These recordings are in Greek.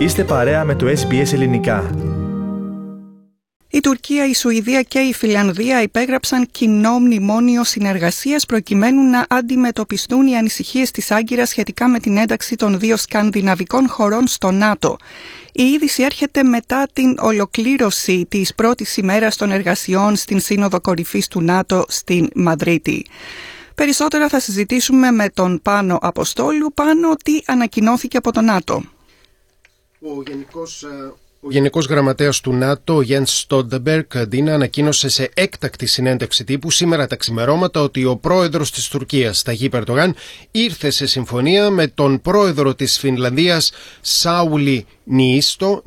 Είστε παρέα με το SBS Ελληνικά. Η Τουρκία, η Σουηδία και η Φιλανδία υπέγραψαν κοινό μνημόνιο συνεργασίας προκειμένου να αντιμετωπιστούν οι ανησυχίες της Άγκυρας σχετικά με την ένταξη των δύο σκανδιναβικών χωρών στο ΝΑΤΟ. Η είδηση έρχεται μετά την ολοκλήρωση της πρώτης ημέρας των εργασιών στην Σύνοδο Κορυφής του ΝΑΤΟ στην Μαδρίτη. Περισσότερα θα συζητήσουμε με τον Πάνο Αποστόλου πάνω τι ανακοινώθηκε από το ΝΑΤΟ. Ο Γενικός, ε, ο Γενικός Γραμματέας του ΝΑΤΟ, ο Γιάννη Στόντεμπερκ, αντίνα, ανακοίνωσε σε έκτακτη συνέντευξη τύπου σήμερα τα ξημερώματα ότι ο πρόεδρος της Τουρκίας, Ταγί Περτογάν, ήρθε σε συμφωνία με τον πρόεδρο της Φινλανδίας, Σάουλι Νιίστο,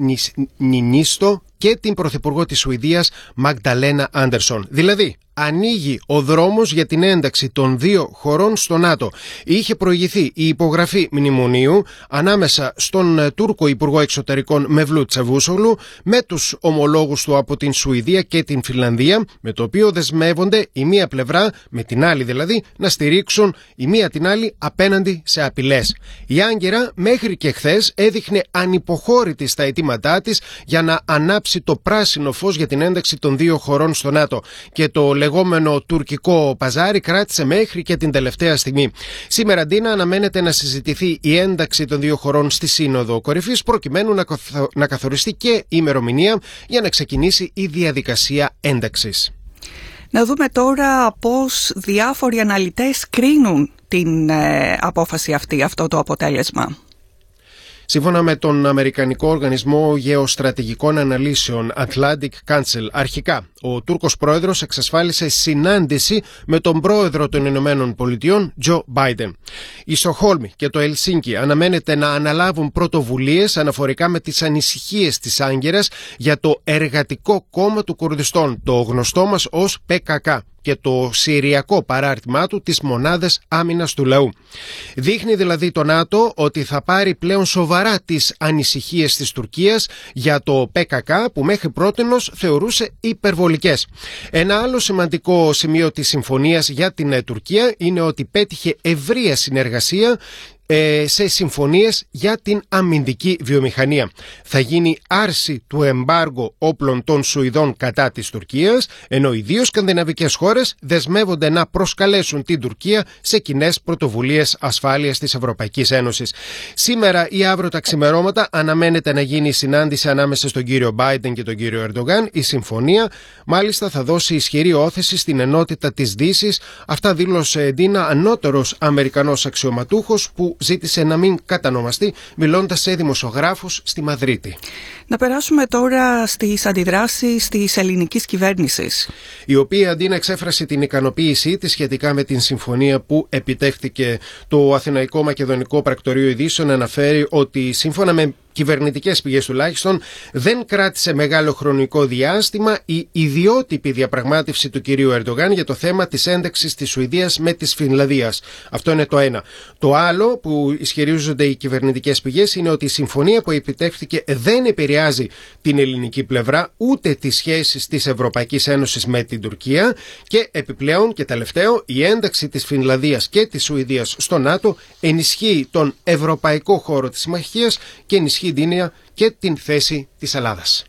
Νινίστο και την πρωθυπουργό της Σουηδίας, Μαγδαλένα Άντερσον. Δηλαδή, ανοίγει ο δρόμος για την ένταξη των δύο χωρών στο ΝΑΤΟ. Είχε προηγηθεί η υπογραφή μνημονίου ανάμεσα στον ε, Τούρκο Υπουργό Εξωτερικών Μευλού Τσαβούσολου με τους ομολόγους του από την Σουηδία και την Φιλανδία με το οποίο δεσμεύονται η μία πλευρά με την άλλη δηλαδή να στηρίξουν η μία την άλλη απέναντι σε απειλές. Η Άγκυρα μέχρι και χθες έδειχνε ανυποχώρητη στα αιτήματά της για να ανάψει το πράσινο φως για την ένταξη των δύο χωρών στο ΝΑΤΟ και το λεγόμενο τουρκικό παζάρι κράτησε μέχρι και την τελευταία στιγμή. Σήμερα, Ντίνα, αναμένεται να συζητηθεί η ένταξη των δύο χωρών στη Σύνοδο Κορυφής, προκειμένου να καθοριστεί και η ημερομηνία για να ξεκινήσει η διαδικασία ένταξης. Να δούμε τώρα πώς διάφοροι αναλυτές κρίνουν την ε, απόφαση αυτή, αυτό το αποτέλεσμα. Σύμφωνα με τον Αμερικανικό Οργανισμό Γεωστρατηγικών Αναλύσεων Atlantic Council, αρχικά ο Τούρκος πρόεδρος εξασφάλισε συνάντηση με τον πρόεδρο των Ηνωμένων Πολιτειών, Τζο Μπάιντεν. Η Σοχόλμη και το Ελσίνκι αναμένεται να αναλάβουν πρωτοβουλίες αναφορικά με τις ανησυχίες της Άγκυρας για το Εργατικό Κόμμα του Κουρδιστών, το γνωστό μας ως ΠΚΚ και το συριακό παράρτημά του τις μονάδες άμυνας του λαού. Δείχνει δηλαδή το ΝΑΤΟ ότι θα πάρει πλέον σοβαρά τις ανησυχίες της Τουρκίας για το ΠΚΚ που μέχρι πρότινος θεωρούσε υπερβολικές. Ένα άλλο σημαντικό σημείο της συμφωνίας για την ε, Τουρκία είναι ότι πέτυχε ευρεία συνεργασία ε, σε συμφωνίες για την αμυντική βιομηχανία. Θα γίνει άρση του εμπάργου όπλων των Σουηδών κατά της Τουρκίας, ενώ οι δύο σκανδιναβικές χώρες δεσμεύονται να προσκαλέσουν την Τουρκία σε κοινέ πρωτοβουλίες ασφάλειας της Ευρωπαϊκής Ένωσης. Σήμερα ή αύριο τα ξημερώματα αναμένεται να γίνει η συνάντηση ανάμεσα στον κύριο Μπάιντεν και τον κύριο Ερντογάν. Η συμφωνία μάλιστα θα δώσει ισχυρή όθεση στην ενότητα της Δύσης. Αυτά δήλωσε Ντίνα ανώτερος Αμερικανός αξιωματούχος που ζήτησε να μην κατανομαστεί μιλώντας σε δημοσιογράφους στη Μαδρίτη. Να περάσουμε τώρα στις αντιδράσεις της ελληνικής κυβέρνησης. Η οποία αντί να εξέφρασε την ικανοποίησή της σχετικά με την συμφωνία που επιτέχθηκε το Αθηναϊκό Μακεδονικό Πρακτορείο Ειδήσεων αναφέρει ότι σύμφωνα με κυβερνητικές πηγές τουλάχιστον, δεν κράτησε μεγάλο χρονικό διάστημα η ιδιότυπη διαπραγμάτευση του κυρίου Ερντογάν για το θέμα της ένταξης της Σουηδίας με της Φινλανδίας. Αυτό είναι το ένα. Το άλλο που ισχυρίζονται οι κυβερνητικές πηγές είναι ότι η συμφωνία που επιτεύχθηκε δεν επηρεάζει την ελληνική πλευρά ούτε τις σχέσεις της Ευρωπαϊκής Ένωσης με την Τουρκία και επιπλέον και τελευταίο η ένταξη της Φινλανδίας και της Σουηδίας στο ΝΑΤΟ ενισχύει τον ευρωπαϊκό χώρο της συμμαχίας και ενισχύει και την θέση της Ελλάδας.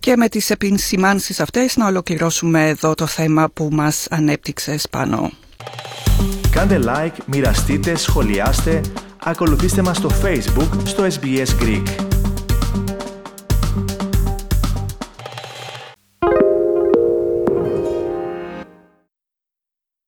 Και με τις επισημάνσεις αυτές να ολοκληρώσουμε εδώ το θέμα που μας ανέπτυξες πάνω. Κάντε like, μοιραστείτε, σχολιάστε, ακολουθήστε μας στο Facebook, στο SBS Greek.